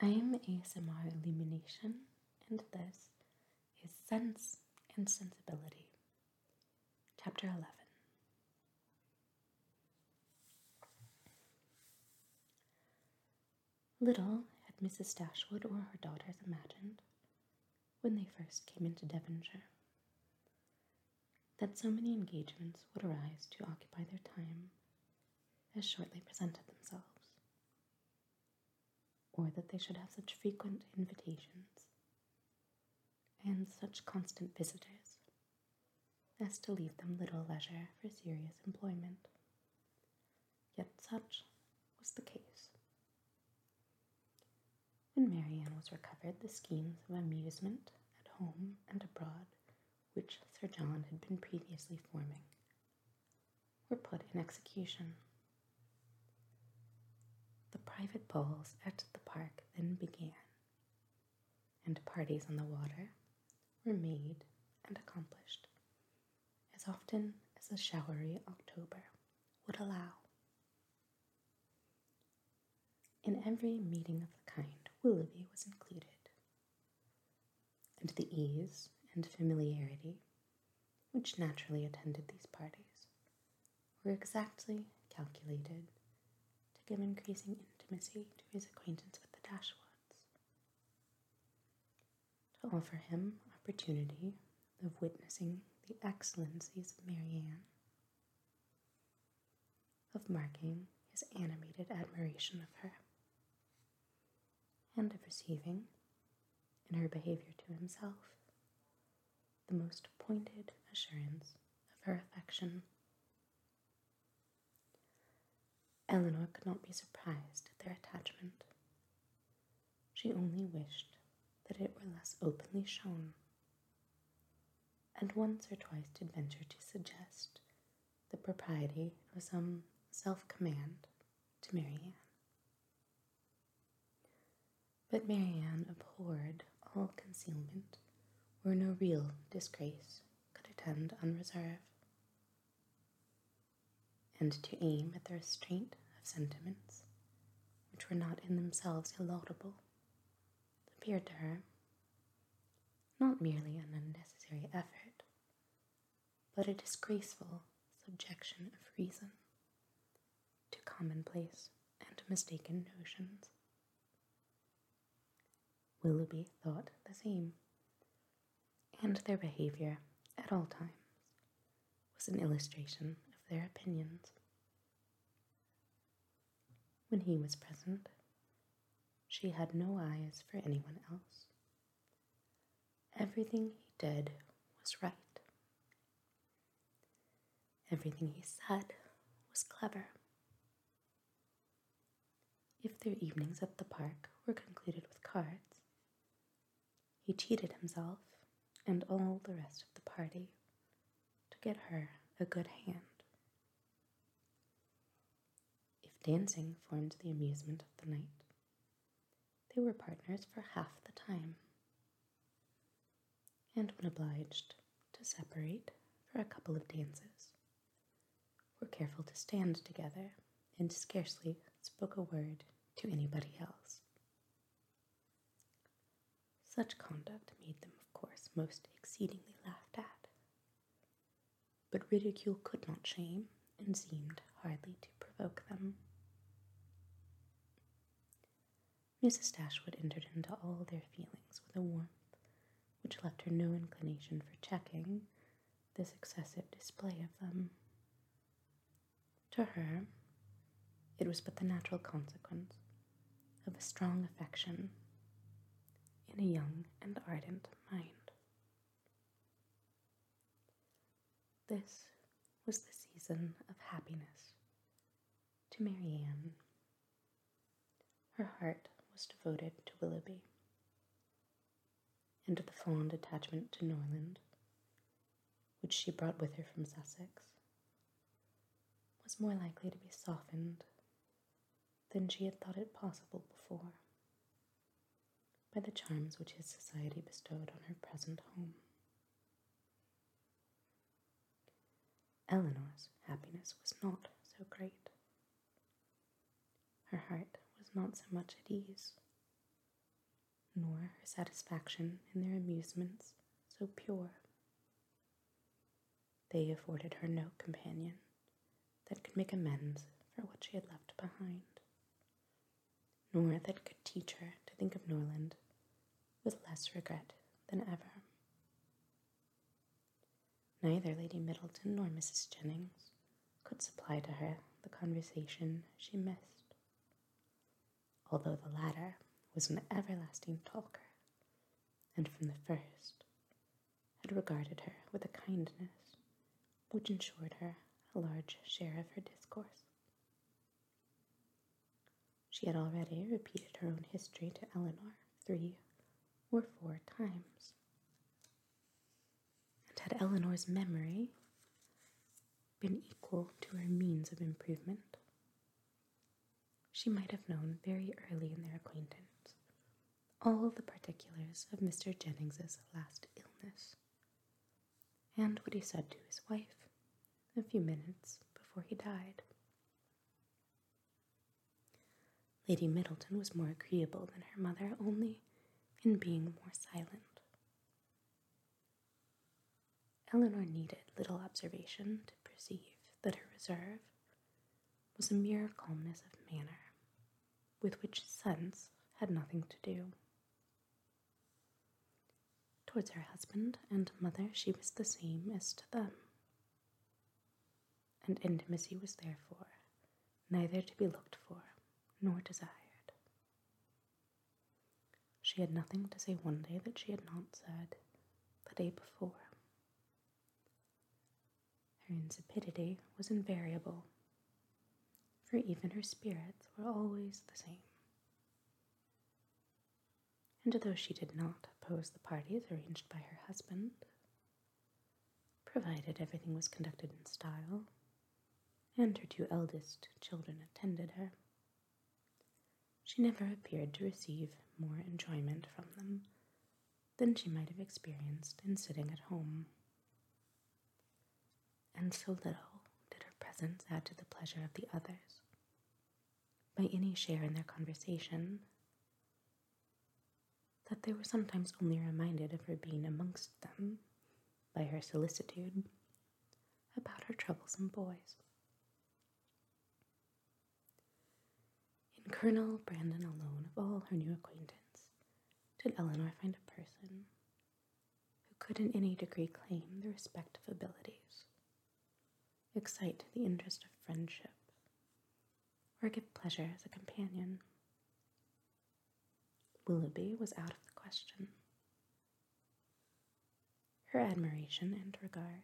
I am ASMR Illumination, and this is Sense and Sensibility, Chapter 11. Little had Mrs. Dashwood or her daughters imagined, when they first came into Devonshire, that so many engagements would arise to occupy their time as shortly presented themselves, or that they should have such frequent invitations and such constant visitors as to leave them little leisure for serious employment. Yet such was the case. When Marianne was recovered, the schemes of amusement at home and abroad, which Sir John had been previously forming, were put in execution. Private balls at the park then began, and parties on the water were made and accomplished as often as a showery October would allow. In every meeting of the kind, Willoughby was included, and the ease and familiarity which naturally attended these parties were exactly calculated give increasing intimacy to his acquaintance with the Dashwoods, to offer him opportunity of witnessing the excellencies of Marianne, of marking his animated admiration of her, and of receiving, in her behavior to himself, the most pointed assurance of her affection. Elinor could not be surprised at their attachment. She only wished that it were less openly shown, and once or twice did venture to suggest the propriety of some self command to Marianne. But Marianne abhorred all concealment where no real disgrace could attend unreserve, and to aim at the restraint of sentiments which were not in themselves illaudable appeared to her not merely an unnecessary effort, but a disgraceful subjection of reason to commonplace and mistaken notions. Willoughby thought the same, and their behavior at all times was an illustration their opinions. When he was present, she had no eyes for anyone else. Everything he did was right. Everything he said was clever. If their evenings at the park were concluded with cards, he cheated himself and all the rest of the party to get her a good hand. If dancing formed the amusement of the night, they were partners for half the time. And when obliged to separate for a couple of dances, were careful to stand together and scarcely spoke a word to anybody else. Such conduct made them, of course, most exceedingly laughed at. But ridicule could not shame, and seemed hardly to provoke them. Mrs. Dashwood entered into all their feelings with a warmth which left her no inclination for checking this excessive display of them. To her, it was but the natural consequence of a strong affection in a young and ardent mind. This was the season of happiness to Marianne. Her heart was devoted to Willoughby, and the fond attachment to Norland, which she brought with her from Sussex, was more likely to be softened than she had thought it possible before by the charms which his society bestowed on her present home. Elinor's happiness was not so great. Her heart was not so much at ease, nor her satisfaction in their amusements so pure. They afforded her no companion that could make amends for what she had left behind, nor that could teach her to think of Norland with less regret than ever. Neither Lady Middleton nor Mrs. Jennings could supply to her the conversation she missed, although the latter was an everlasting talker, and from the first had regarded her with a kindness which ensured her a large share of her discourse. She had already repeated her own history to Elinor three or four times. And had Elinor's memory been equal to her means of improvement, she might have known very early in their acquaintance all the particulars of Mr. Jennings's last illness, and what he said to his wife a few minutes before he died. Lady Middleton was more agreeable than her mother only in being more silent. Elinor needed little observation to perceive that her reserve was a mere calmness of manner, with which sense had nothing to do. Towards her husband and mother, she was the same as to them, and intimacy was therefore neither to be looked for nor desired. She had nothing to say one day that she had not said the day before. Her insipidity was invariable, for even her spirits were always the same. And though she did not oppose the parties arranged by her husband, provided everything was conducted in style, and her two eldest children attended her, she never appeared to receive more enjoyment from them than she might have experienced in sitting at home. And so little presence add to the pleasure of the others by any share in their conversation that they were sometimes only reminded of her being amongst them by her solicitude about her troublesome boys. In Colonel Brandon alone of all her new acquaintance did Elinor find a person who could in any degree claim the respect of abilities, excite the interest of friendship, or give pleasure as a companion. Willoughby was out of the question. Her admiration and regard,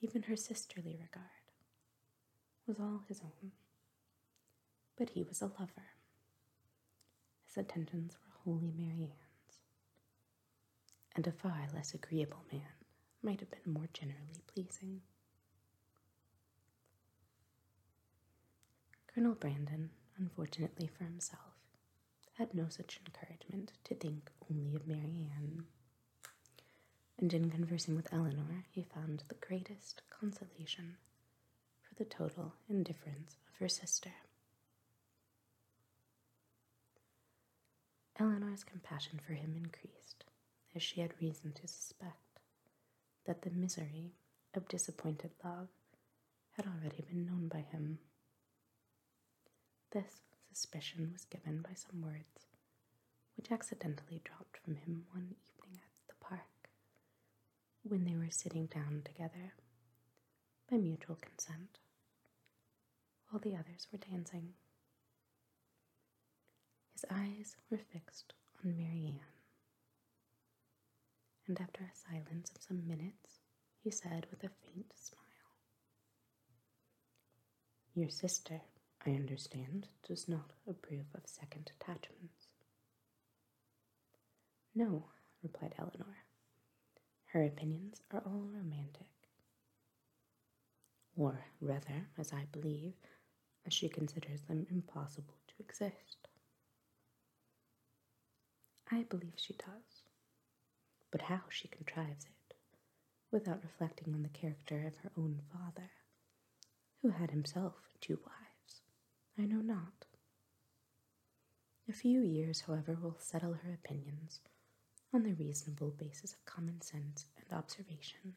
even her sisterly regard, was all his own but he was a lover. His attentions were wholly Marianne's, and a far less agreeable man might have been more generally pleasing. Colonel Brandon, unfortunately for himself, had no such encouragement to think only of Marianne, and in conversing with Elinor, he found the greatest consolation for the total indifference of her sister. Elinor's compassion for him increased, as she had reason to suspect that the misery of disappointed love had already been known by him. This suspicion was given by some words which accidentally dropped from him one evening at the park, when they were sitting down together by mutual consent, while the others were dancing. His eyes were fixed on Marianne, and after a silence of some minutes, he said with a faint smile, Your sister, I understand, does not approve of second attachments. No, replied Elinor. Her opinions are all romantic. Or rather, as I believe, as she considers them impossible to exist. I believe she does. But how she contrives it, without reflecting on the character of her own father, who had himself two wives, I know not. A few years, however, will settle her opinions on the reasonable basis of common sense and observation,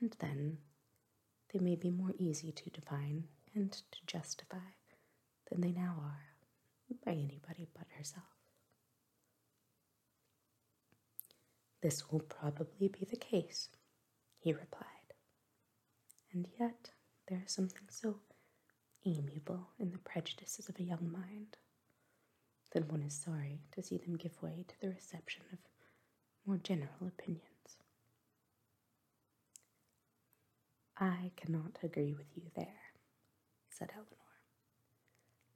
and then they may be more easy to define and to justify than they now are by anybody but herself. This will probably be the case, he replied, and yet there is something so amiable in the prejudices of a young mind that one is sorry to see them give way to the reception of more general opinions. I cannot agree with you there, said Elinor.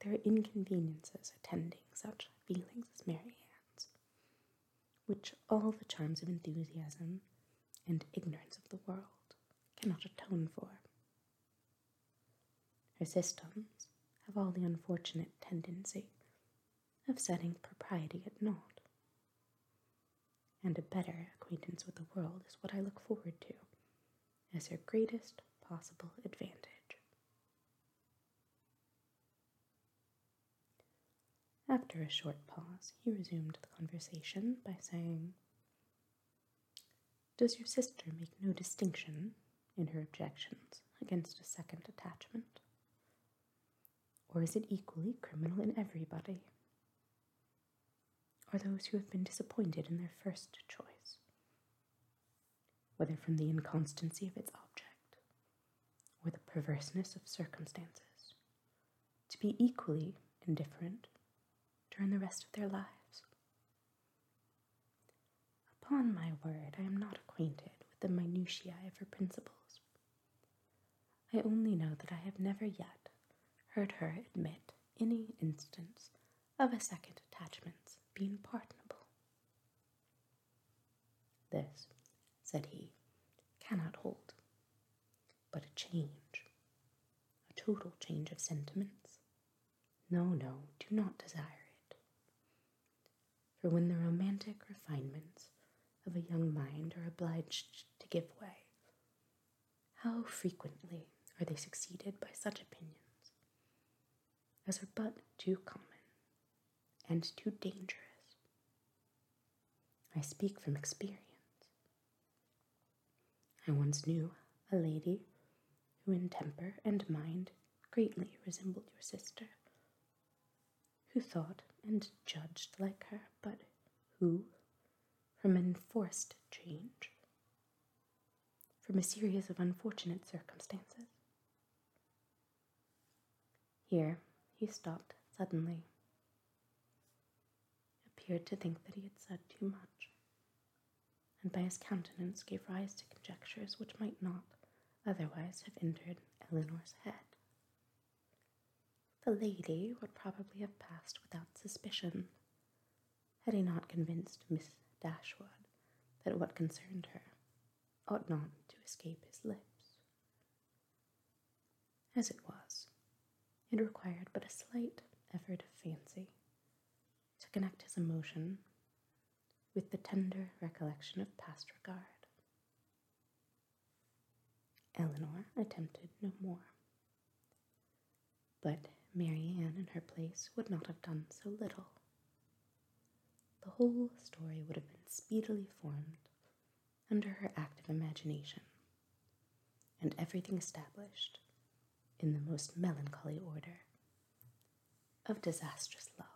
There are inconveniences attending such feelings as Marianne's, which all the charms of enthusiasm and ignorance of the world cannot atone for. Her systems have all the unfortunate tendency of setting propriety at naught. And a better acquaintance with the world is what I look forward to as her greatest possible advantage. After a short pause, he resumed the conversation by saying, Does your sister make no distinction in her objections against a second attachment? Or is it equally criminal in everybody? Or those who have been disappointed in their first choice, whether from the inconstancy of its object or the perverseness of circumstances, to be equally indifferent during the rest of their lives. Upon my word, I am not acquainted with the minutiae of her principles. I only know that I have never yet heard her admit any instance of a second attachment's being pardonable. This, said he, cannot hold, but a change, a total change of sentiments. No, no, do not desire it. For when the romantic refinements of a young mind are obliged to give way, how frequently are they succeeded by such opinions as are but too common and too dangerous. I speak from experience. I once knew a lady who, in temper and mind, greatly resembled your sister, who thought and judged like her, but who, from enforced change, from a series of unfortunate circumstances, here he stopped suddenly, appeared to think that he had said too much, and by his countenance gave rise to conjectures which might not otherwise have entered Elinor's head. The lady would probably have passed without suspicion had he not convinced Miss Dashwood that what concerned her ought not to escape his lips. As it was, it required but a slight effort of fancy to connect his emotion with the tender recollection of past regard. Elinor attempted no more. But Marianne, in her place, would not have done so little. The whole story would have been speedily formed under her active imagination, and everything established in the most melancholy order of disastrous love.